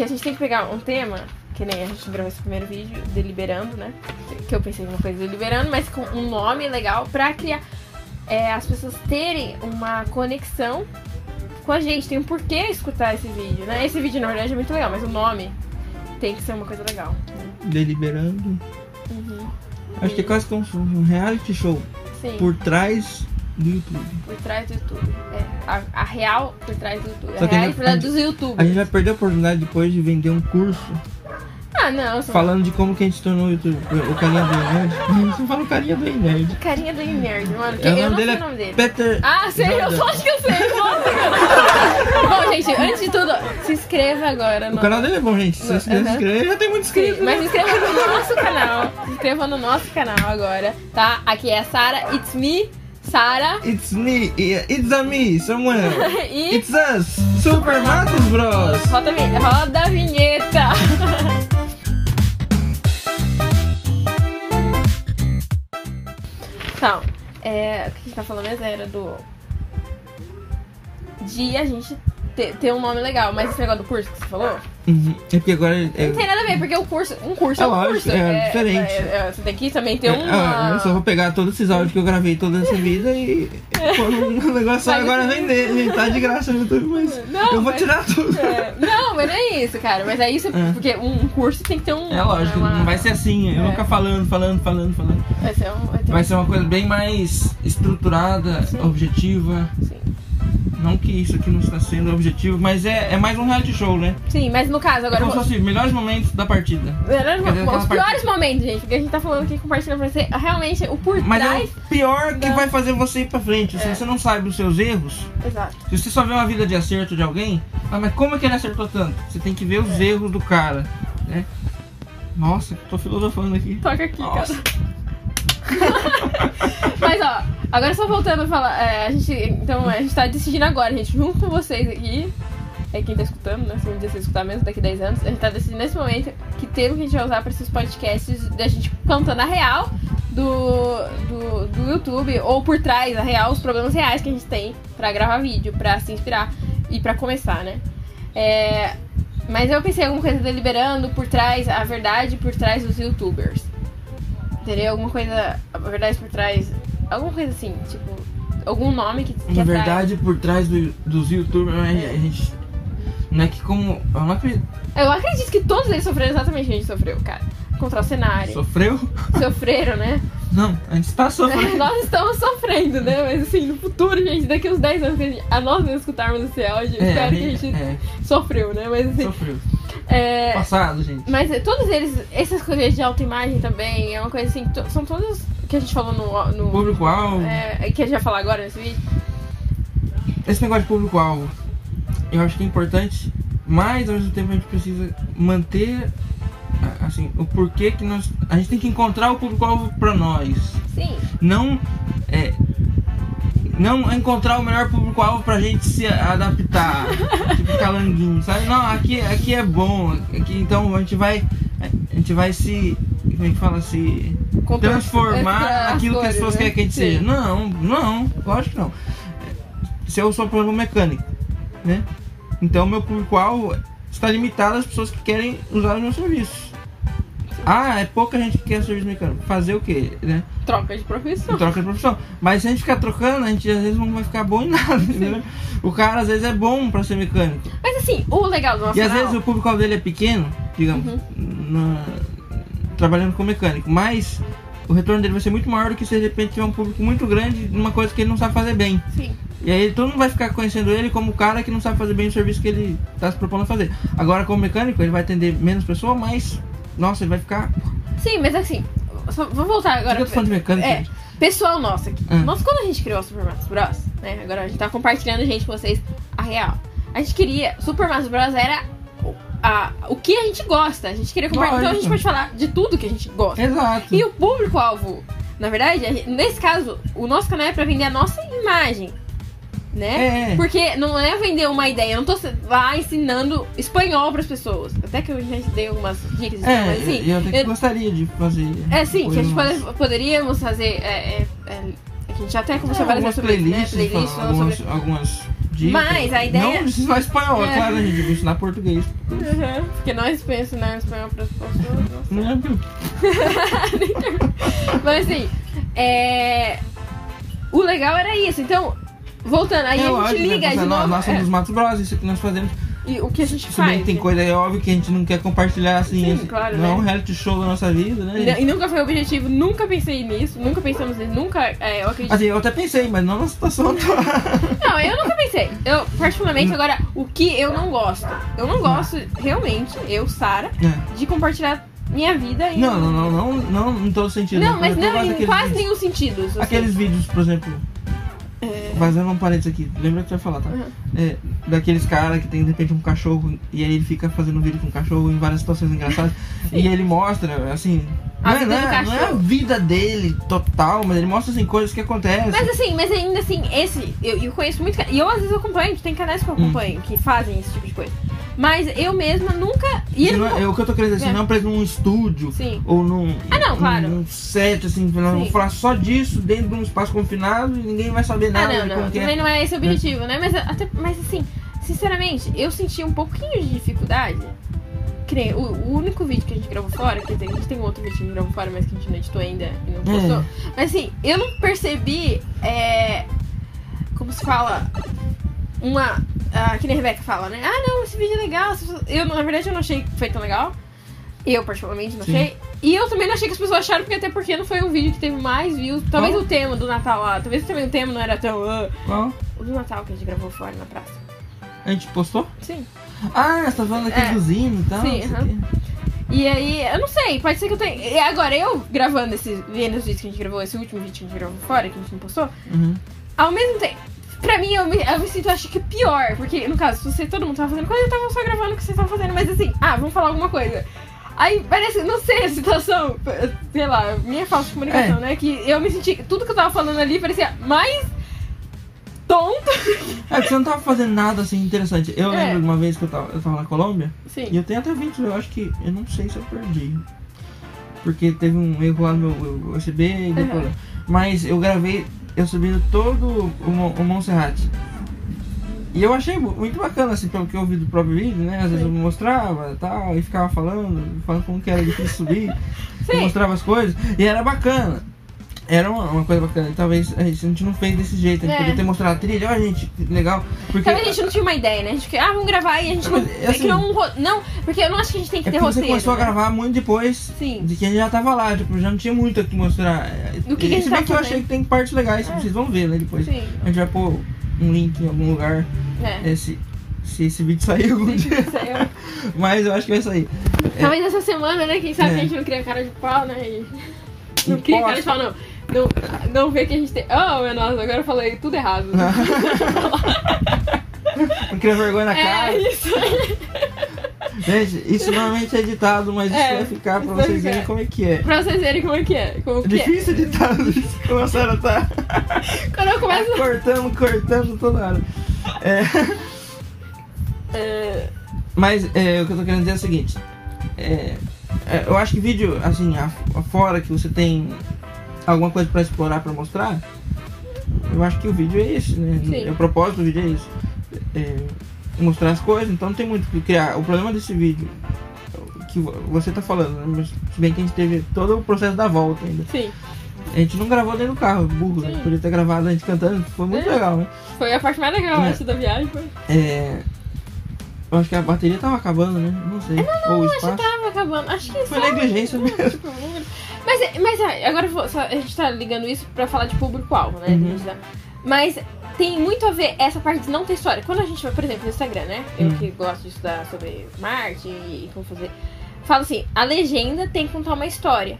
que a gente tem que pegar um tema, que nem a gente gravou esse primeiro vídeo, deliberando, né? Que eu pensei numa coisa deliberando, mas com um nome legal pra criar. é, as pessoas terem uma conexão com a gente. Tem um porquê escutar esse vídeo, né? Esse vídeo, na verdade, é muito legal, mas o nome tem que ser uma coisa legal. né? Deliberando. Uhum. Acho que é quase como um reality show Sim. por trás do YouTube. Por trás do YouTube. É, a, a real por trás do YouTube. Só A real por trás dos youtubers. A gente vai perder a oportunidade depois de vender um curso Ah, não. Só... falando de como que a gente tornou YouTube. O carinha do nerd. Você fala o carinha do nerd. Carinha do nerd, mano. É, o eu não sei é o nome dele. Peter. Ah, sei, eu Jordan. só acho que eu sei. Bom, gente, antes de tudo, se inscreva agora O no. canal dele é bom, gente. Se você Aham. se inscrever, já tem muito inscrito. Sim, mas se inscreva no nosso canal. Se inscreva no nosso canal agora, tá? Aqui é a Sara, it's me, Sara. It's me, it's a me, Samuel. E It's us, Super Matos Bros. roda, roda a vinheta. Então, é, o que a gente tá falando mesmo era do. De a gente ter, ter um nome legal, mas esse negócio do curso que você falou. Uhum. É porque agora. É, Não tem nada a ver, porque o curso, um curso é, É um lógico, curso. é diferente. é- é- você tem que também ter é, uma. ah, eu só vou pegar todos esses áudios que eu gravei toda essa vida e pôr um negócio só agora vender. Gente, tá de graça no YouTube, mas Não, eu vou mas- tirar tudo. É, não, mas não é isso, cara. Mas é isso, É. porque um curso tem que ter um. É lógico, uma- não vai ser assim. Eu É. vou ficar falando, falando, falando, falando. Vai ser, um, vai ter Vai ser uma coisa bem mais estruturada, Sim. objetiva. Sim. Não que isso aqui não está sendo objetivo, mas é, é mais um reality show, né? Sim, mas no caso, É agora. como se fosse melhores momentos da partida. Melhores Quer dizer, mo- os aquela piores momentos, gente, porque a gente tá falando aqui compartilhando pra você realmente o por Mas é trás. o pior que da- vai fazer você ir pra frente. Se É. você não sabe os seus erros, Exato. se você só vê uma vida de acerto de alguém, ah, mas como é que ele acertou tanto? Você tem que ver os É. erros do cara, né? Nossa, tô filosofando aqui. Toca aqui, Nossa. cara. Mas ó, agora só voltando a falar, é, a gente. Então, a gente tá decidindo agora, gente, junto com vocês aqui. É quem tá escutando, né? Se um dia você escutar mesmo daqui a 10 anos, a gente tá decidindo nesse momento que termo que a gente vai usar pra esses podcasts da gente contando a real do, do, do YouTube, ou por trás, a real, os problemas reais que a gente tem pra gravar vídeo, pra se inspirar e pra começar, né? É, mas eu pensei em alguma coisa deliberando por trás, a verdade por trás dos youtubers. Entendeu? Alguma coisa, a verdade por trás, alguma coisa assim, tipo, algum nome que, que Na verdade, por trás do- dos youtubers, a gente. Não é que como. Eu não acredito. Eu acredito que todos eles sofreram exatamente o que a gente sofreu, cara. Contra o cenário. Sofreu? Sofreram, né? Não, a gente está sofrendo. Nós estamos sofrendo, né? Mas assim, no futuro, gente, daqui uns 10 anos a, gente, a nós mesmos escutarmos esse áudio, É, espero a que a gente- gente é, sofreu, né? Mas assim, sofreu. É, Passado, gente. Mas todos eles, essas coisas de autoimagem também, é uma coisa assim, to- são todas que a gente falou no. no Público-alvo. é, que a gente vai falar agora nesse vídeo. Esse negócio de público-alvo, eu acho que é importante, mas ao mesmo tempo a gente precisa manter assim, o porquê que nós. A gente tem que encontrar o público-alvo pra nós. Sim, Não é. Não encontrar o melhor público-alvo pra gente se adaptar. tipo calanguinho, sabe? Não, aqui, aqui é bom. Aqui, então a gente vai. A gente vai se. Como é que fala? Se transformar aquilo que as pessoas né? querem que a gente seja. Não, não, lógico que não. Se eu sou, um mecânico, né? Então meu público-alvo está limitado às pessoas que querem usar os meus serviços. Ah, é pouca gente que quer serviço mecânico. Fazer o quê, né? Troca de profissão. Troca de profissão. Mas se a gente ficar trocando, a gente às vezes não vai ficar bom em nada, entendeu? O cara às vezes é bom pra ser mecânico. Mas assim, o legal do nosso E às vezes o público dele é pequeno, digamos, Uhum. na- trabalhando com mecânico, mas o retorno dele vai ser muito maior do que se de repente tiver um público muito grande numa coisa que ele não sabe fazer bem. Sim. E aí todo mundo vai ficar conhecendo ele como o cara que não sabe fazer bem o serviço que ele está se propondo a fazer. Agora como mecânico, ele vai atender menos pessoas, mas nossa, ele vai ficar. Sim, mas assim, só, vou voltar agora. Fica falando de mecânico. É, pessoal nosso aqui. Ah. Nós, quando a gente criou o Super Mario Bros, né? Agora a gente tá compartilhando, gente, com vocês a real. A gente queria. Super Mario Bros era o, a, o que a gente gosta. A gente queria compartilhar. Então a gente pode falar de tudo que a gente gosta. Exato. E o público-alvo, na verdade, gente- nesse caso, o nosso canal é pra vender a nossa imagem. Né? É. Porque não é vender uma ideia, eu não tô lá ensinando espanhol pras pessoas. Até que eu já dei algumas dicas É, mas assim. eu até que eu- gostaria de fazer. é sim, que a gente pode- poderíamos fazer. É, é, é, a gente até conversou É, várias sobre né? playlists, Playlist fala- falando algumas, sobre. algumas dica. Mas a ideia- Não precisa falar espanhol, É. é claro, a gente vai ensinar português. Uhum. Porque nós pensamos né, espanhol para as pessoas. é, viu? Mas assim, é... o legal era isso. Então, voltando, aí É a gente lógico, liga né? de Nós- novo. Nós somos é, os Matos Bros, isso que nós fazemos. e o que a gente Se faz. bem que tem né? coisa aí óbvio que a gente não quer compartilhar assim. Sim, assim, claro, não é né? um reality show da nossa vida, né? E gente? E nunca foi o objetivo, nunca pensei nisso, nunca pensamos nisso, nunca. é, eu acredito. Assim, eu até pensei, mas não na situação atual. Não, eu nunca pensei. Eu, particularmente, agora, o que eu não gosto? Eu não gosto, realmente, eu, Sara, É. de compartilhar minha vida em. Não, não, não, não, não em todo sentido. Não, mas Eu não em quase vídeos- nenhum sentido. assim. Aqueles vídeos, por exemplo, É, fazendo um parênteses aqui, lembra que tu vai falar, tá? Uhum. É, daqueles caras que tem de repente um cachorro e aí ele fica fazendo um vídeo com o cachorro em várias situações engraçadas e ele mostra, assim. A não, é, vida não, do é, não é a cachorro. vida dele total, mas ele mostra assim, coisas que acontecem. Mas assim, mas ainda assim, esse, eu, eu conheço muito. E eu às vezes eu acompanho, tem canais que eu Hum. acompanho que fazem esse tipo de coisa. Mas eu mesma nunca. E ele Não é- nunca- é o que eu tô querendo dizer, assim, É. não preso num estúdio Sim. ou num, Ah, não, claro. num set, assim, não vou falar só disso dentro de um espaço confinado e ninguém vai saber Ah, nada não, de não. como que é. Também não é esse o objetivo, né? Mas, até, mas assim, sinceramente, eu senti um pouquinho de dificuldade. Que nem o, o único vídeo que a gente gravou fora, quer dizer, a gente tem um outro vídeo que a gente gravou fora, mas que a gente não editou ainda e não postou. É. Mas assim, eu não percebi. É, como se fala? Uma. ah, que nem a Rebeca fala, né? Ah, não, esse vídeo é legal. Eu, na verdade, eu não achei que foi tão legal. Eu, particularmente, não Sim. achei. E eu também não achei que as pessoas acharam, porque até porque não foi um vídeo que teve mais views. Talvez Qual? o tema do Natal lá, talvez também o tema não era tão. ah, Qual? o do Natal que a gente gravou fora na praça. A gente postou? Sim. Ah, você tá falando daquele É. do e tal. Sim. E aí, eu não sei, pode ser que eu tenha. e Agora, eu gravando esses. Vendo os vídeos que a gente gravou, esse último vídeo que a gente gravou fora, que a gente não postou, Uhum. ao mesmo tempo. Pra mim, eu me, eu me sinto, acho que pior. Porque, no caso, se você, todo mundo tava fazendo coisa, eu tava só gravando o que vocês estavam fazendo. Mas assim, ah, vamos falar alguma coisa. Aí parece, não sei a situação, sei lá, minha falta de comunicação, É. né? Que eu me senti. Tudo que eu tava falando ali parecia mais tonto. É que você não tava fazendo nada assim interessante. Eu É. lembro de uma vez que eu tava, eu tava na Colômbia e Sim. eu tenho até vídeos, eu acho que. Eu não sei se eu perdi. Porque teve um erro lá no meu USB e deu Uhum. Mas eu gravei, eu subindo todo o, o Montserrat. E eu achei mu- muito bacana, assim, pelo que eu vi do próprio vídeo, né? Às vezes Sim. eu mostrava e tal, e ficava falando, falando como que era difícil subir. mostrava as coisas, e era bacana. Era uma, uma coisa bacana. Talvez a gente não fez desse jeito, a gente É. podia ter mostrado a trilha, ó, gente, que legal. Porque Talvez a gente não tinha uma ideia, né? A gente ah, vamos gravar e a gente não. Mas, assim, criou um ro- Não, porque eu não acho que a gente tem que é ter porque você roteiro. começou a né? gravar muito depois Sim. de que a gente já tava lá, tipo, já não tinha muito o que mostrar. Do que que a gente Se bem tava que eu achei que tem partes legais, É. vocês vão ver, né, depois. Sim. A gente vai pôr um link em algum lugar, É. é, se, se esse vídeo sair algum dia. saiu. Mas eu acho que vai sair. Talvez essa semana, né? Quem sabe É. a gente não cria cara de pau, né? E... Não cria cara de pau, não. Não, não vê que a gente tem. Oh, meu nossa, agora eu falei tudo errado. Não cria vergonha na é cara. isso. Gente, isso normalmente é editado, mas isso É, vai ficar pra isso vocês verem como é que é. pra vocês verem como é que é. Como É é. difícil editar isso, como a Sarah tá Quando eu começo. cortando, cortando toda hora. É, É, mas é, o que eu tô querendo dizer é o seguinte. é, é, eu acho que vídeo, assim, afora que você tem alguma coisa pra explorar, pra mostrar, eu acho que o vídeo é esse, né? Sim. O propósito do vídeo é isso. É, mostrar as coisas, então não tem muito o que criar. O problema desse vídeo que vo- você tá falando, né? Se bem que a gente teve todo o processo da volta ainda. sim. A gente não gravou dentro do carro, burro, né? Podia ter gravado a gente cantando, foi muito É. legal, né? Foi a parte mais legal, É. acho, da viagem. Foi. É, Eu acho que a bateria tava acabando, né? Não sei. Ou o Acho que tava acabando. Acho que Foi só- negligência mesmo. Tipo. Mas, mas ah, agora eu vou- só- a gente tá ligando isso pra falar de público-alvo, né? Uhum. Tá- Mas tem muito a ver essa parte de não ter história. Quando a gente vai, por exemplo, no Instagram, né? Eu Hum. que gosto de estudar sobre marketing e como fazer. Falo assim, a legenda tem que contar uma história.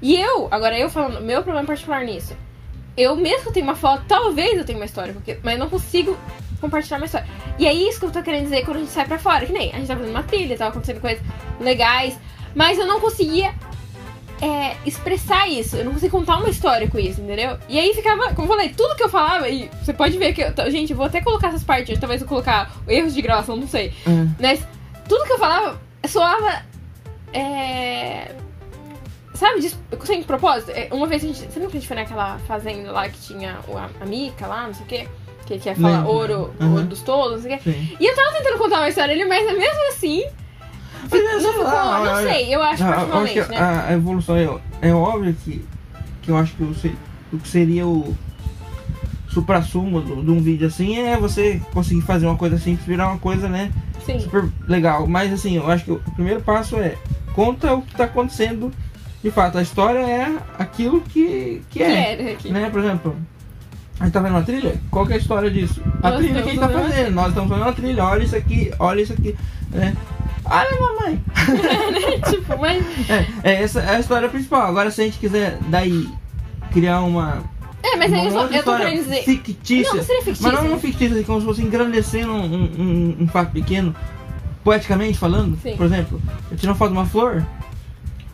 E eu, agora eu falando, meu problema particular nisso. Eu mesmo que eu tenho uma foto, talvez eu tenha uma história, porque, mas eu não consigo compartilhar uma história. E é isso que eu tô querendo dizer quando a gente sai pra fora. Que nem a gente tava fazendo uma trilha, tava acontecendo coisas legais, mas eu não conseguia é, expressar isso. Eu não conseguia contar uma história com isso, entendeu? E aí ficava, como eu falei, tudo que eu falava, e você pode ver que eu. Gente, eu vou até colocar essas partes, talvez eu colocar erros de gravação, não sei. É. Mas tudo que eu falava soava. É. Sabe, de, sem propósito. É, Uma vez a gente. Você lembra que a gente foi naquela fazenda lá que tinha a, a Mica lá, não sei o quê? Que Que quer falar ouro, Uhum. ouro dos tolos, não sei o quê. Sim. E eu tava tentando contar uma história ali, mas mesmo assim. É, não ficou, lá, não sei, eu acho Ah, acho particularmente, que né? a, evolução é, é óbvio que, que eu acho que o, o que seria o supra-sumo de um vídeo assim é você conseguir fazer uma coisa simples virar uma coisa, né, Sim. super legal. Mas assim, eu acho que o primeiro passo é conta o que tá acontecendo de fato. A história é aquilo que, que Que é. aqui. Né, por exemplo, a gente tá vendo uma trilha? Qual que é a história disso? A Nós trilha que a gente tá fazendo. Nós estamos fazendo uma trilha, olha isso aqui, olha isso aqui, né? Olha mamãe! tipo, mas. É, é, essa é a história principal. Agora, se a gente quiser daí criar uma. É, mas aí uma só, outra eu tô história querendo dizer. fictícia. Não, seria fictícia. Mas não um fictícia, assim, como se fosse engrandecendo um, um, um fato pequeno, poeticamente falando. Sim. Por exemplo, eu tiro uma foto de uma flor,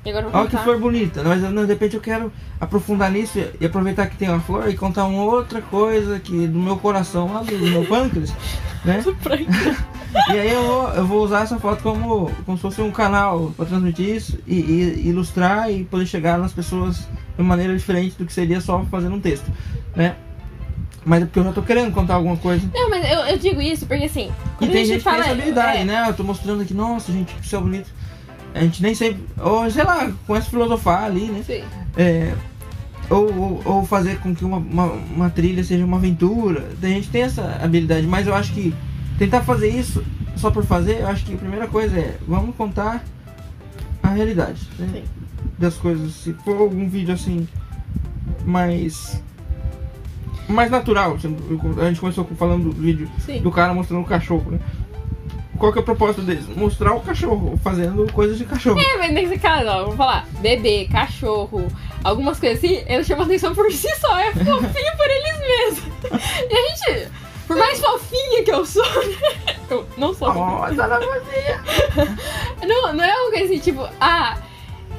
E agora olha que flor bonita, mas não, de repente eu quero aprofundar nisso e aproveitar que tem uma flor e contar uma outra coisa que do meu coração, lá do, do meu pâncreas, né? E aí eu vou, eu vou usar essa foto como, como se fosse um canal para transmitir isso e, e ilustrar e poder chegar nas pessoas de maneira diferente do que seria só fazendo um texto, né? Mas é porque eu já tô querendo contar alguma coisa. Não, mas eu, eu digo isso porque assim. E tem gente gente que fala. tem essa habilidade, é, né? Eu tô mostrando aqui, nossa, gente, que céu bonito. A gente nem sempre, ou sei lá, começa a filosofar ali, né? Sim. É, ou, ou, ou fazer com que uma, uma, uma trilha seja uma aventura. A gente tem essa habilidade, mas eu acho que tentar fazer isso só por fazer, eu acho que a primeira coisa é vamos contar a realidade né, Sim. das coisas. Se for algum vídeo assim mais mais natural, a gente começou falando do vídeo Sim. do cara mostrando o cachorro, né? Qual que é o propósito deles? Mostrar o cachorro fazendo coisas de cachorro. É, mas nesse caso, ó, vamos falar, bebê, cachorro, algumas coisas assim, eles chamam atenção por si só, é fofinho por eles mesmos. E a gente, por mais fofinha que eu sou, né? Eu não sou fofinha. Nossa, ela fazia. Não, não é uma coisa assim, tipo, ah.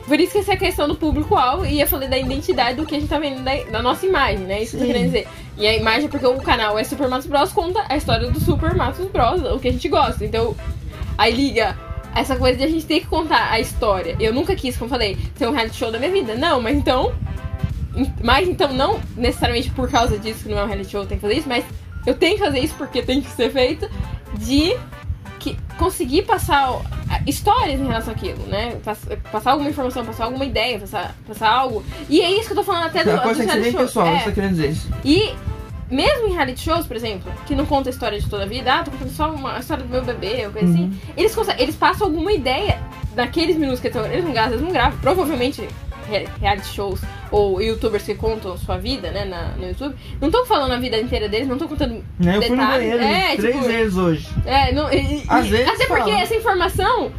Por isso que essa é a questão do público-alvo e eu falei da identidade do que a gente tá vendo da, da nossa imagem, né? Isso que eu tô Sim. querendo dizer. E a imagem, porque o canal é Super Matos Bros, conta a história do Super Matos Bros, o que a gente gosta. Então, aí liga essa coisa de a gente ter que contar a história. Eu nunca quis, como falei, ser um reality show da minha vida. Não, mas então. Mas então, não necessariamente por causa disso que não é um reality show, tenho que fazer isso, mas eu tenho que fazer isso porque tem que ser feito. De que conseguir passar histórias em relação àquilo, né? Pass- Passar alguma informação, passar alguma ideia, passar, passar algo. E é isso que eu tô falando até do, A coisa tem que ser bem reality shows. pessoal, É. você tá querendo dizer isso. E mesmo em reality shows, por exemplo, que não conta a história de toda a vida, ah, tô contando só uma a história do meu bebê, ou coisa Uhum. assim, eles, eles passam alguma ideia naqueles minutos que eles estão. Eles não gravam, eles não gravam. Provavelmente reality shows ou youtubers que contam sua vida, né, na, no YouTube, não estão falando a vida inteira deles, não estão contando Né? Eu fui no banheiro é, três tipo- vezes hoje. É, não, e- e- Às vezes até porque fala. essa informação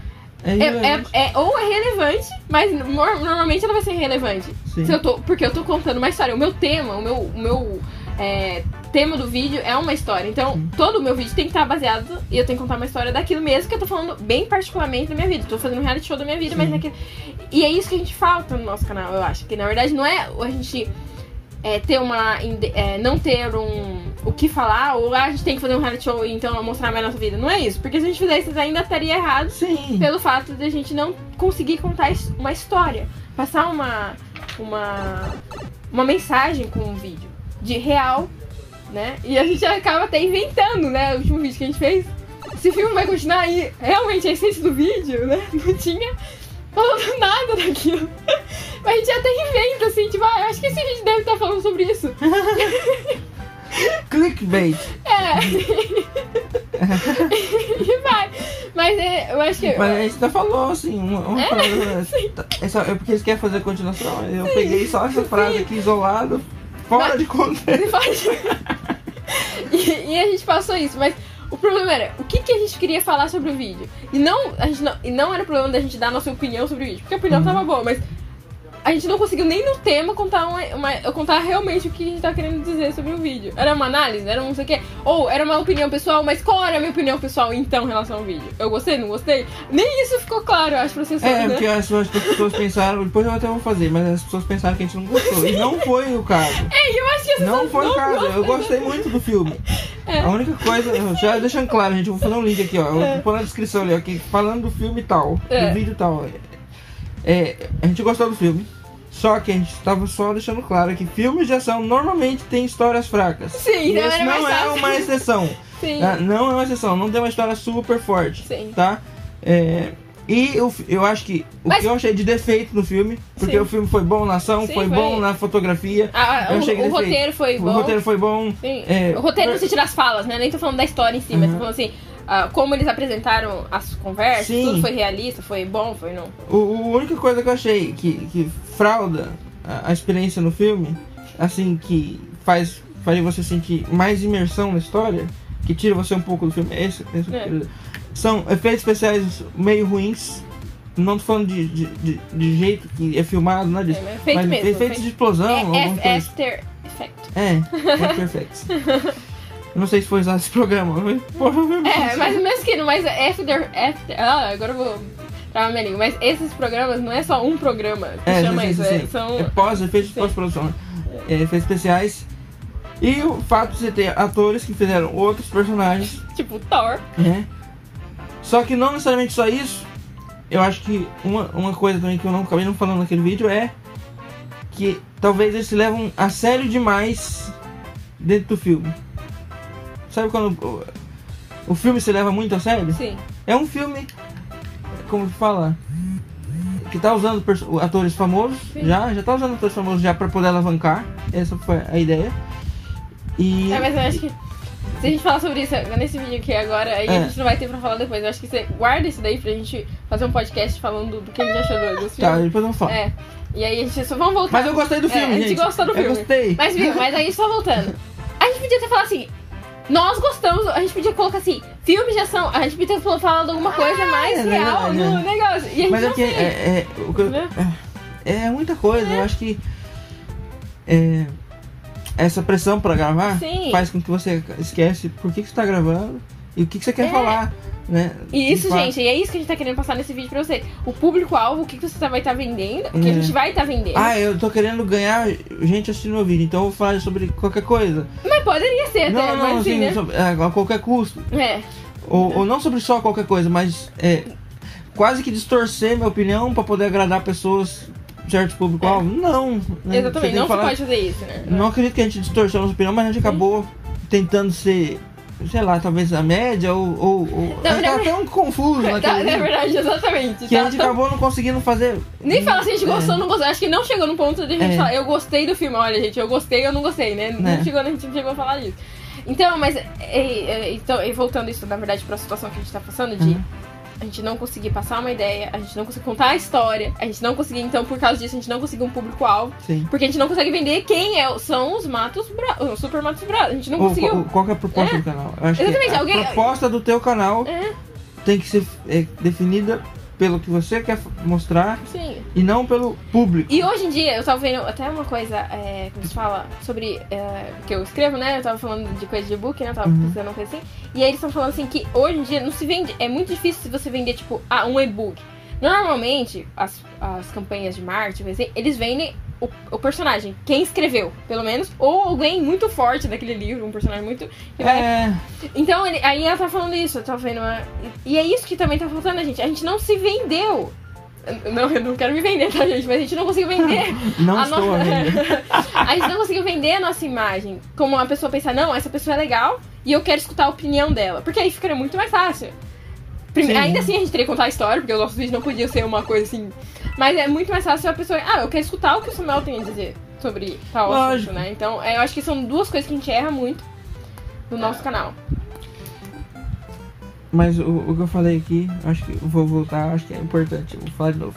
É, é, é- é- ou é relevante, mas nor- normalmente ela vai ser relevante. Sim. Se eu tô, porque eu tô contando uma história. O meu tema, o meu, o meu é, tema do vídeo é uma história. Então, todo o meu vídeo tem que estar baseado e eu tenho que contar uma história daquilo mesmo que eu tô falando bem particularmente da minha vida. Tô fazendo um reality show da minha vida, mas Sim. E é isso que a gente falta no nosso canal, eu acho. Que na verdade não é a gente é, ter uma. é, não ter um. o que falar, ou ah, a gente tem que fazer um reality show e então mostrar mais nossa vida. Não é isso. Porque se a gente fizer isso, ainda estaria errado Sim. pelo fato de a gente não conseguir contar uma história, passar uma uma uma mensagem com um vídeo de real, né? E a gente acaba até inventando, né? O último vídeo que a gente fez. Esse filme vai continuar aí. Realmente a essência do vídeo, né? Não tinha falando nada daquilo. Mas a gente até inventa, assim, tipo, ah, eu acho que esse vídeo deve estar falando sobre isso. Clickbait. É. e vai. Mas é, eu acho que. Mas a gente já falou assim, uma, uma É, frase. tá- É, só, é porque eles querem fazer a continuação. Eu peguei só essa frase aqui isolada, fora Mas- de contexto. E, e a gente passou isso, mas o problema era o que, que a gente queria falar sobre o vídeo. E não, a gente não, e não era o problema da gente dar a nossa opinião sobre o vídeo, porque a opinião Uhum. tava boa, mas a gente não conseguiu nem no tema contar, uma, uma- contar realmente o que a gente tava querendo dizer sobre o vídeo. Era uma análise, era um não sei o quê. Ou era uma opinião pessoal, mas qual era a minha opinião pessoal então em relação ao vídeo? Eu gostei, não gostei? Nem isso ficou claro, eu acho, pra vocês, É, né? porque as pessoas, as pessoas pensaram, depois eu até vou fazer, mas as pessoas pensaram que a gente não gostou. E não foi o caso. É, eu acho que Não foi o caso. Eu gostei muito do filme. É. A única coisa, já deixando claro, gente, eu vou fazer um link aqui, ó. Eu É. vou pôr na descrição ali, ó, falando do filme tal, É. do vídeo tal. É, a gente gostou do filme. Só que a gente estava só deixando claro que filmes de ação normalmente têm histórias fracas. Sim, então esse não é uma exceção. Sim. tá? Não é uma exceção, não tem uma história super forte. Sim. Tá? É, e eu, eu acho que o Mas- que eu achei de defeito no filme, porque Sim. o filme foi bom na ação, Sim, foi, foi. bom na fotografia. Ah, eu o, o roteiro foi O bom. roteiro foi bom. É, o roteiro você tira as falas, né? Nem tô falando da história em si, mas Uhum. tô falando assim, ah, como eles apresentaram as conversas, Sim. tudo foi realista, foi bom, foi não. O, a única coisa que eu achei que, que frauda a, a experiência no filme, assim, que faz, faz você sentir mais imersão na história, que tira você um pouco do filme, é esse, esse É. são efeitos especiais meio ruins. Não tô falando de, de, de, de jeito que é filmado, nada disso. É, mas efeito mas mesmo, efeitos efeito- de explosão, É, é, coisa. After Effect. É, After Effects. Eu não sei se foi usado esse programa, mas provavelmente. É, mas mesmo que não, mas After, After. Ah, agora eu vou travar minha língua. Mas esses programas não é só um programa que É, chama sim, isso, sim, é, são. É pós, efeitos pós-produção. É, efeitos especiais. E o fato de você ter atores que fizeram outros personagens, Tipo Thor. né? Só que não necessariamente só isso. Eu acho que uma, uma coisa também que eu não acabei não falando naquele vídeo é que talvez eles se levam a sério demais dentro do filme. Sabe quando o, o filme se leva muito a sério? Sim. É um filme, como fala? Que tá usando atores famosos Sim. já, já tá usando atores famosos já pra poder alavancar. Essa foi a ideia. E. É, mas eu acho que se a gente falar sobre isso nesse vídeo aqui agora, aí É. a gente não vai ter pra falar depois. Eu acho que você guarda isso daí pra gente fazer um podcast falando do que a gente achou do, dos Tá, filmes. depois eu falo. É. E aí a gente só vamos voltar. Mas eu gostei do É, filme, a gente gente. gostou do eu filme. gostei. Mas viu, mas aí só voltando. A gente podia ter falado assim. Nós gostamos, a gente podia colocar assim, filmes de ação, a gente podia ter falado alguma coisa mais é real verdade, no é. negócio. E a gente Mas é não é, é, que Né? é, é muita coisa. Eu acho que é, essa pressão pra gravar Sim. faz com que você esquece por que, que você tá gravando e o que, que você quer É. falar. Né? E isso, fato. gente, e é isso que a gente tá querendo passar nesse vídeo pra você. O público-alvo, o que, que você tá- vai estar vendendo, o que É. a gente vai estar vendendo. Ah, eu tô querendo ganhar gente assistindo meu vídeo, então eu vou falar sobre qualquer coisa. Mas poderia ser até, Não, não, mas não, assim, assim, né? sobre- é, a qualquer custo. É. Ou, ou não sobre só qualquer coisa, mas é, quase que distorcer minha opinião pra poder agradar pessoas, certos público-alvo. Não. né? Exatamente, não falar- se pode fazer isso, né? Não acredito que a gente distorceu a nossa opinião, mas a gente acabou tentando ser, sei lá, talvez a média ou. ou, ou... A na tava ver- tão confuso Tá, naquele é vídeo, verdade, exatamente. que a Tá gente tão- acabou não conseguindo fazer. Nem fala se a gente É. gostou ou não gostou. Acho que não chegou no ponto de a gente É. falar, eu gostei do filme. Olha, gente, eu gostei ou não gostei, né? Não É. chegou, a gente não chegou a falar disso. Então, mas, é, é, então, e voltando isso, na verdade, pra situação que a gente tá passando de Uhum. A gente não conseguir passar uma ideia, a gente não conseguir contar a história, a gente não conseguir, então, por causa disso, a gente não conseguir um público-alvo, Sim. porque a gente não consegue vender quem é, são os Matos Bravos, os Super Matos Bravos. A gente não Ou, conseguiu. qual, é a proposta É. do canal? Exatamente, a alguém- proposta do teu canal É, tem que ser é, definida pelo que você quer mostrar sim. e não pelo público. E hoje em dia, eu tava vendo até uma coisa, é, como se fala, sobre. É, que eu escrevo, né? Eu tava falando de coisa de book, né? Eu tava Uhum. pesquisando uma coisa assim. E aí eles estão falando assim que hoje em dia não se vende. É muito difícil se você vender, tipo, ah, um e-book. Normalmente, as, as campanhas de marketing, eles vendem o, o personagem, quem escreveu, pelo menos, ou alguém muito forte daquele livro, um personagem muito. É, Então, ele- aí ela tá falando isso, eu tô vendo. uma- E é isso que também tá faltando a gente. A gente não se vendeu. Não, eu não quero me vender, tá, gente? Mas a gente não conseguiu vender. não a estou nossa- a gente não conseguiu vender a nossa imagem. Como uma pessoa pensar, não, essa pessoa é legal e eu quero escutar a opinião dela. Porque aí ficaria muito mais fácil. Prime-. Ainda assim a gente teria que contar a história, porque o nosso vídeo não podia ser uma coisa assim. Mas é muito mais fácil a pessoa. Ah, eu quero escutar o que o Samuel tem a dizer sobre tal Lógico. assunto, né? Então, é, eu acho que são duas coisas que a gente erra muito no nosso canal. Mas o, o que eu falei aqui, acho que vou voltar, acho que é importante, vou falar de novo.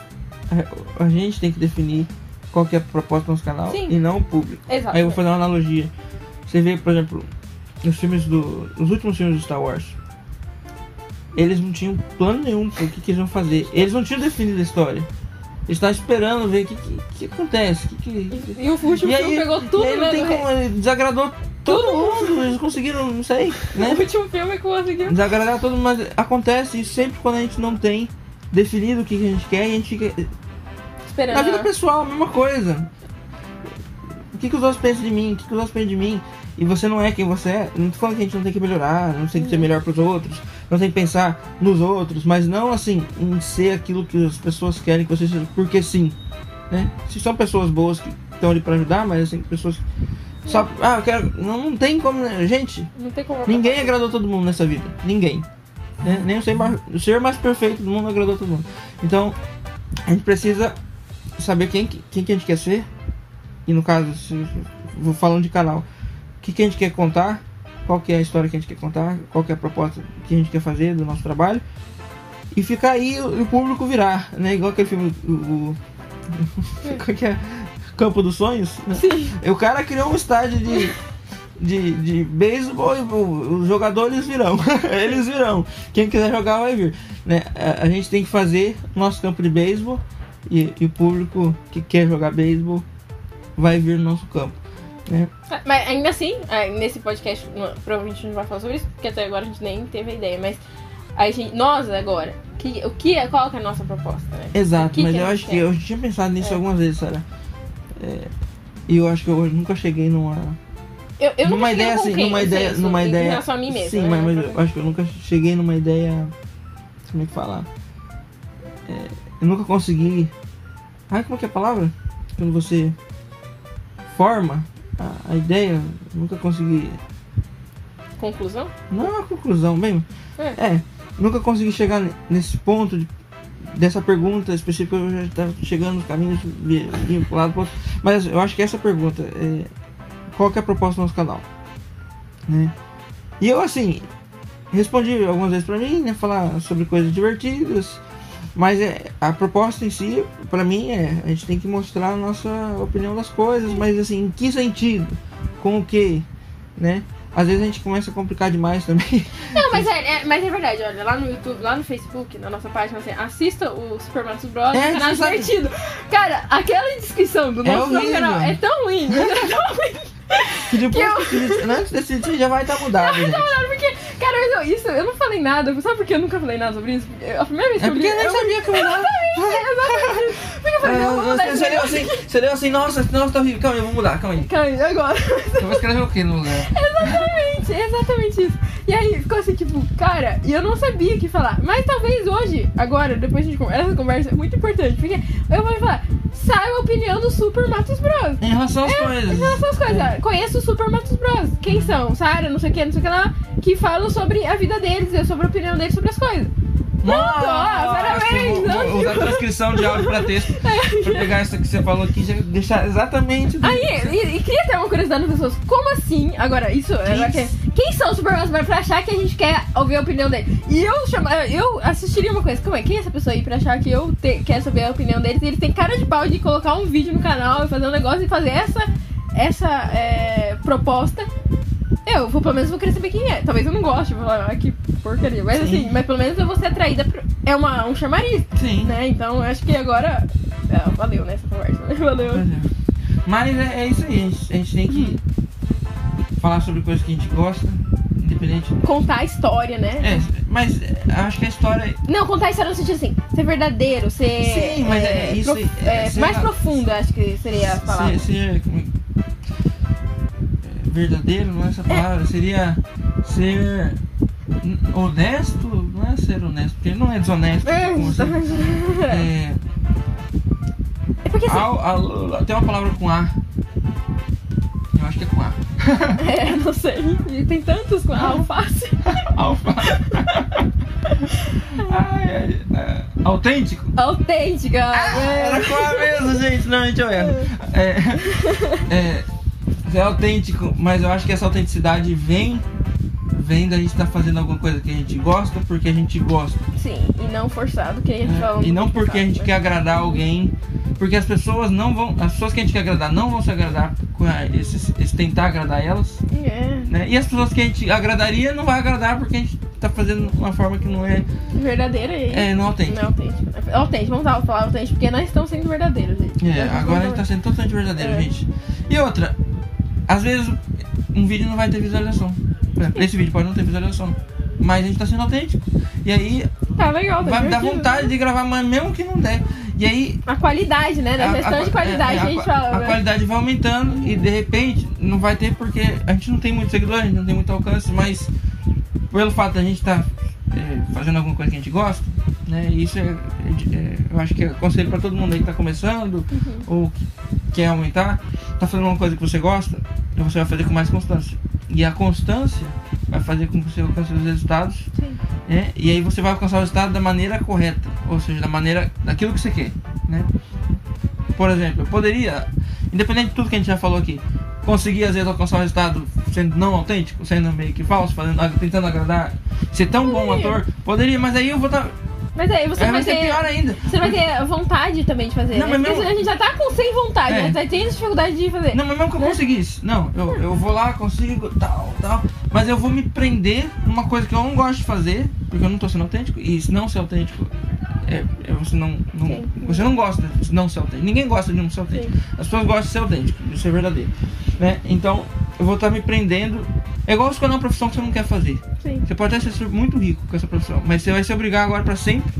A, a gente tem que definir qual que é a proposta do nosso canal Sim. e não o público. Exato. Aí eu vou fazer uma analogia. Você vê, por exemplo, nos filmes do. Os últimos filmes do Star Wars. Eles não tinham plano nenhum pro que, que eles iam fazer. Eles não tinham definido a história. Eles estavam esperando ver o que, que, que acontece. Que, que, E o último e filme pegou tudo, aí né? tem do como, ele desagradou todo, Todo mundo. Eles conseguiram, não sei, O né? último filme que conseguiu. Desagradar todo mundo, mas acontece isso sempre quando a gente não tem definido o que, que a gente quer e a gente fica. Esperando. Na vida pessoal, a mesma coisa. O que, que os outros pensam de mim? O que, que os outros pensam de mim? E você não é quem você é. Não tô falando que a gente não tem que melhorar, não tem que ser melhor pros outros, não tem que pensar nos outros, mas não assim, em ser aquilo que as pessoas querem que você seja, porque sim. né? Se são pessoas boas que estão ali pra ajudar, mas assim, pessoas que só. Ah, eu quero. Não, não tem como. né? Gente, Não tem como. ninguém agradou todo mundo nessa vida. Ninguém. Né? Nem o ser, mais, o ser mais perfeito do mundo agradou todo mundo. Então, a gente precisa saber quem, que- quem que a gente quer ser. E no caso, se, vou falando de canal, o que, que a gente quer contar, qual que é a história que a gente quer contar, qual que é a proposta que a gente quer fazer do nosso trabalho. E ficar aí o, o público virar, né? Igual aquele filme, o. o qual que é? Campo dos Sonhos. Sim. O cara criou um estádio de, de, de beisebol e os jogadores virão. Eles virão. Quem quiser jogar vai vir. Né? A, a gente tem que fazer nosso campo de beisebol e, e o público que quer jogar beisebol vai vir no nosso campo. Né? Mas ainda assim, é, nesse podcast, provavelmente a gente não vai falar sobre isso, porque até agora a gente nem teve a ideia, mas a gente, nós agora, que, o que é, qual que é a nossa proposta, né? Exato, que mas que eu acho que quer? eu tinha pensado nisso É. algumas vezes, Sara. É, E eu acho que eu nunca cheguei numa. Eu, eu numa cheguei ideia assim, numa ideia, numa em ideia. relação a mim mesmo. Sim, né? mas, mas eu acho que eu nunca cheguei numa ideia. Como é que fala? É, eu nunca consegui. Ai, como é que é a palavra? Quando você forma a, a ideia, nunca consegui. Conclusão? Não é uma conclusão, bem. É. É, nunca consegui chegar ne- nesse ponto de- dessa pergunta específica. Eu já estava chegando nos caminhos, pro lado outro. Mas eu acho que essa pergunta é qual que é a proposta do nosso canal? Né? E eu, assim, respondi algumas vezes pra mim, né? Falar sobre coisas divertidas. Mas é, a proposta em si, pra mim, é a gente tem que mostrar a nossa opinião das coisas, mas assim, em que sentido? Com o que? Né? Às vezes a gente começa a complicar demais também. Não, mas é, é- mas é verdade, olha, lá no YouTube, lá no Facebook, na nossa página, assim, assista o Super Mario Bros. É, É, canal divertido. Cara, aquela descrição do É nosso horrível. canal é tão ruim, é tão ruim. Que depois Que eu- que antes desse dia já vai estar mudado, gente. Não, porque, cara, isso, eu não falei nada. Sabe por que eu nunca falei nada sobre isso? Porque A primeira vez que É eu li. porque eu nem sabia que eu mudava. Exatamente. Eu falei, não, eu Você deu negócio assim, você deu assim, nossa, nossa, tá horrível. Calma aí, eu vou mudar, calma aí. Calma aí, agora. Eu vou escrever o que no lugar? Exatamente, exatamente isso. E aí ficou assim, tipo, cara, e eu não sabia o que falar. Mas talvez hoje, agora, depois de essa conversa é muito importante, porque eu vou falar, saiba a opinião do Super Matos Bros. Em relação às É, coisas. Em relação às coisas, É. conheço o Super Matos Bros. Quem são? Sara, não sei o que, não sei o que lá, que falam sobre a vida deles, e sobre a opinião deles sobre as coisas. Nossa, parabéns, vou, vou usar a transcrição de áudio pra texto. Pra pegar essa que você falou aqui e deixar exatamente. Aí, e, e queria ter uma curiosidade das pessoas. Como assim? Agora, isso. Agora, que- quem são os Super Mario Bros. pra achar que a gente quer ouvir a opinião dele? E eu chama, eu assistiria uma coisa. Como é? Quem é essa pessoa aí pra achar que eu te, quero saber a opinião deles? Ele tem cara de pau de colocar um vídeo no canal e fazer um negócio e fazer essa, essa é, proposta. Eu vou, pelo menos, vou querer saber quem é. Talvez eu não goste, vou falar, ah, que porcaria. Mas Sim. assim, mas pelo menos eu vou ser atraída. Pro, é uma, um chamariz, Sim. né? Então acho que agora. é, valeu nessa conversa. né? Valeu. Pois é. Mas é, é isso aí, a gente, a gente tem que falar sobre coisas que a gente gosta, independente. Contar a história, né? É, mas é, acho que a história. Não, contar a história no sentido assim, ser verdadeiro, ser. Sim, mas é isso aí, é, é, mais profundo, acho que seria a palavra. Ser, ser- como é- é, verdadeiro, não é essa palavra, seria ser honesto, não é ser honesto, porque ele não é desonesto. É, como assim. É, é porque assim, al- al- tem uma palavra com A. Eu acho que é com A. é, não sei. Tem tantos com alface. Alfa. Ai, ai, é, autêntico. Autêntica. Era é. com A mesmo, gente. Não, gente, eu erro. É, é, é autêntico, mas eu acho que essa autenticidade vem vem da gente estar fazendo alguma coisa que a gente gosta porque a gente gosta. Sim, e não forçado, que a gente né? fala. E não porque a gente né? quer agradar alguém. Porque as pessoas não vão. As pessoas que a gente quer agradar não vão se agradar com esse, esse tentar agradar elas. É, Né? E as pessoas que a gente agradaria não vai agradar porque a gente tá fazendo uma forma que não é, verdadeira e. é não autêntica. Não é autêntico. É autêntico, vamos usar a palavra autêntico, porque nós estamos sendo verdadeiros, gente. É, Nós agora a gente tá sendo totalmente verdadeiro, É. gente. E outra, às vezes um vídeo não vai ter visualização. Por exemplo, esse vídeo pode não ter visualização. Mas a gente tá sendo autêntico. E aí Tá legal, tá vai me dar vontade de gravar mais mesmo que não der. E aí. A qualidade, né? Da a- gestão a- de qualidade é, que a gente fala. a né? qualidade vai aumentando e de repente não vai ter porque a gente não tem muito seguidor, a gente não tem muito alcance, mas pelo fato da gente estar fazendo alguma coisa que a gente gosta, Né? Isso é, é- é- eu acho que é conselho para todo mundo aí que tá começando ou que quer aumentar, tá fazendo uma coisa que você gosta, você vai fazer com mais constância. E a constância vai fazer com que você alcance os resultados Sim. né? E aí você vai alcançar o resultado da maneira correta, ou seja, da maneira daquilo que você quer, né? Por exemplo, eu poderia, independente de tudo que a gente já falou aqui, conseguir às vezes alcançar um resultado sendo não autêntico, sendo meio que falso, fazendo, tentando agradar, ser tão bom Poderia. ator, poderia, mas aí eu vou estar, Mas aí você aí vai ter. pior ainda. Você vai ter vontade também de fazer. Não, né? mas mesmo- a gente já tá com sem vontade, É. né? Tá tendo dificuldade de fazer. Não, mas mesmo que eu Né? conseguisse, não, eu, eu vou lá, consigo, tal, tal, mas eu vou me prender numa coisa que eu não gosto de fazer, porque eu não tô sendo autêntico, e se não ser autêntico, é, é você não, não Sim. você não gosta de não ser autêntico, ninguém gosta de não ser autêntico, as pessoas gostam de ser autêntico, de ser verdadeiro, né, então eu vou estar me prendendo, é igual escolher uma profissão que você não quer fazer, Sim, você pode até ser muito rico com essa profissão, mas você vai se obrigar agora pra sempre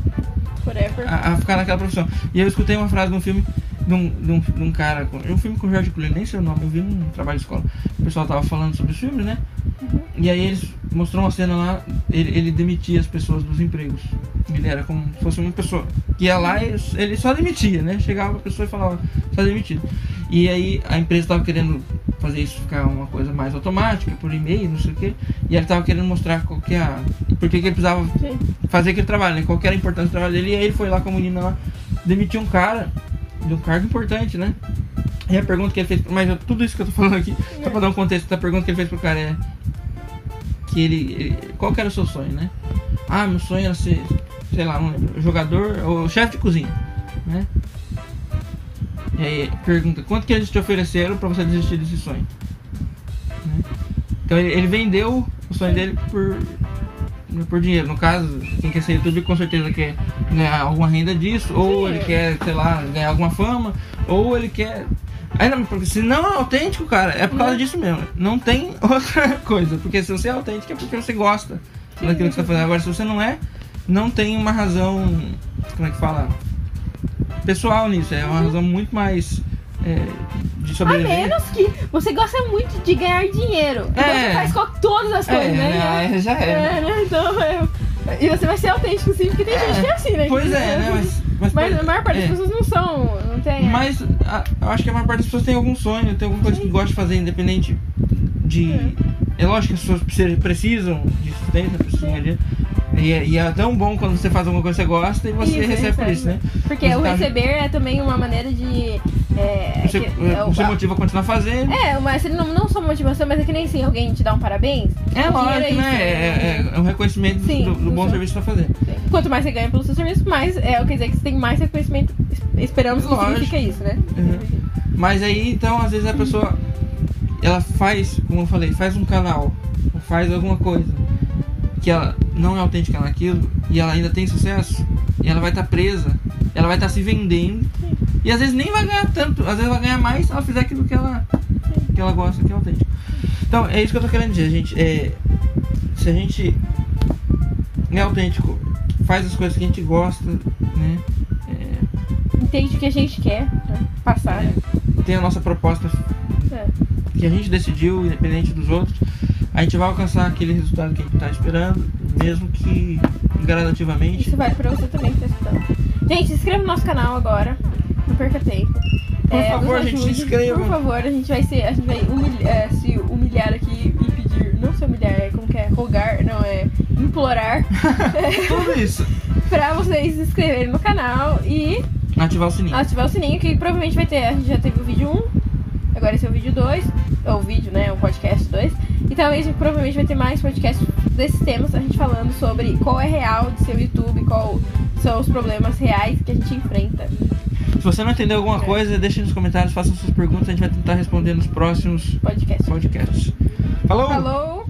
a, a ficar naquela profissão. E eu escutei uma frase de um filme de um, de um, de um cara. com- Um filme com o George Clooney, nem sei o nome, eu vi num trabalho de escola. O pessoal tava falando sobre os filmes, né? E aí eles mostrou uma cena lá, ele, ele demitia as pessoas dos empregos. Ele era como se fosse uma pessoa que ia lá e ele só demitia, né? Chegava a pessoa e falava, só demitido. E aí a empresa tava querendo fazer isso ficar uma coisa mais automática, por e-mail, não sei o quê. E ele tava querendo mostrar qual que é a. Por que que ele precisava Sim. fazer aquele trabalho, né? Qual que era a importância do trabalho dele. E aí ele foi lá com a menina lá, demitiu um cara de um cargo importante, né? E a pergunta que ele fez, mas tudo isso que eu tô falando aqui, só pra dar um contexto, a pergunta que ele fez pro cara é que ele, ele- qual que era o seu sonho, né? Ah, meu sonho era ser, sei lá, não lembro, jogador ou chefe de cozinha, né? E aí pergunta, quanto que eles te ofereceram pra você desistir desse sonho? Né? Então ele, ele vendeu o sonho dele por por dinheiro. No caso, quem quer ser youtuber com certeza quer ganhar alguma renda disso, ou Sim. ele quer, sei lá, ganhar alguma fama, ou ele quer. Aí não, porque se não é autêntico, cara, é por causa Não. disso mesmo. Não tem outra coisa. Porque se você é autêntico é porque você gosta daquilo que você tá fazendo. Agora, se você não é, não tem uma razão. Como é que fala? Pessoal nisso. É uma razão muito mais. é, de A sobreviver. menos que você gosta muito de ganhar dinheiro. Então É. você faz com todas as É, coisas, né? né, já é. É, né? Então, é... E você vai ser autêntico sim, porque tem É. gente que é assim, né? Pois Que- é, né? Mas, mas, Mas a maior parte das é. pessoas não são, não tem. Mas a- eu acho que a maior parte das pessoas tem algum sonho, tem alguma coisa que gosta de fazer, independente de. É lógico que as pessoas pre- precisam de sustento, precisam de. E é, e é tão bom quando você faz alguma coisa que você gosta e você Isso, recebe por isso, né? Porque o tá- receber é também uma maneira de. É, Você, que- é, você o- motiva a continuar fazendo. é, mas não, não só motivação, mas é que nem assim, alguém te dá um parabéns. É, lógico, isso, né? É, é- é um reconhecimento do- Sim, do, do bom serviço que você tá fazendo. Quanto mais você ganha pelo seu serviço, mais é, quer dizer que você tem mais reconhecimento. es- Esperamos que Lógico. significa isso, né? Uhum. Mas aí, então, às vezes a pessoa ela faz, como eu falei, faz um canal, faz alguma coisa que ela não é autêntica naquilo e ela ainda tem sucesso e ela vai estar presa, ela vai estar se vendendo e às vezes nem vai ganhar tanto, às vezes vai ganhar mais se ela fizer aquilo que ela que ela gosta, que é autêntico. Então, é isso que eu tô querendo dizer, gente. É, se a gente é autêntico, faz as coisas que a gente gosta, né? É, Entende o que a gente quer né? passar. né? tem a nossa proposta É. que a gente decidiu, independente dos outros, a gente vai alcançar aquele resultado que a gente está esperando, mesmo que gradativamente. Isso vale pra você também que tá escutando. Gente, se inscreva no nosso canal agora. Não perca tempo. Por É, favor, gente, se inscreva. Por favor, a gente vai ser. A gente vai humilhar, é, se humilhar aqui e pedir. Não se humilhar, é como que é? Rogar, não, é implorar Tudo isso. pra vocês se inscreverem no canal e Ativar o sininho. ativar o sininho, que provavelmente vai ter. A gente já teve o vídeo 1, agora esse é o vídeo 2. Ou o vídeo, né? O podcast 2. E talvez provavelmente vai ter mais podcasts desses temas, a gente falando sobre qual é real de ser o YouTube, qual são os problemas reais que a gente enfrenta. Se você não entendeu alguma É. coisa, deixe nos comentários, faça suas perguntas, a gente vai tentar responder nos próximos Podcast. podcasts. Falou! Falou!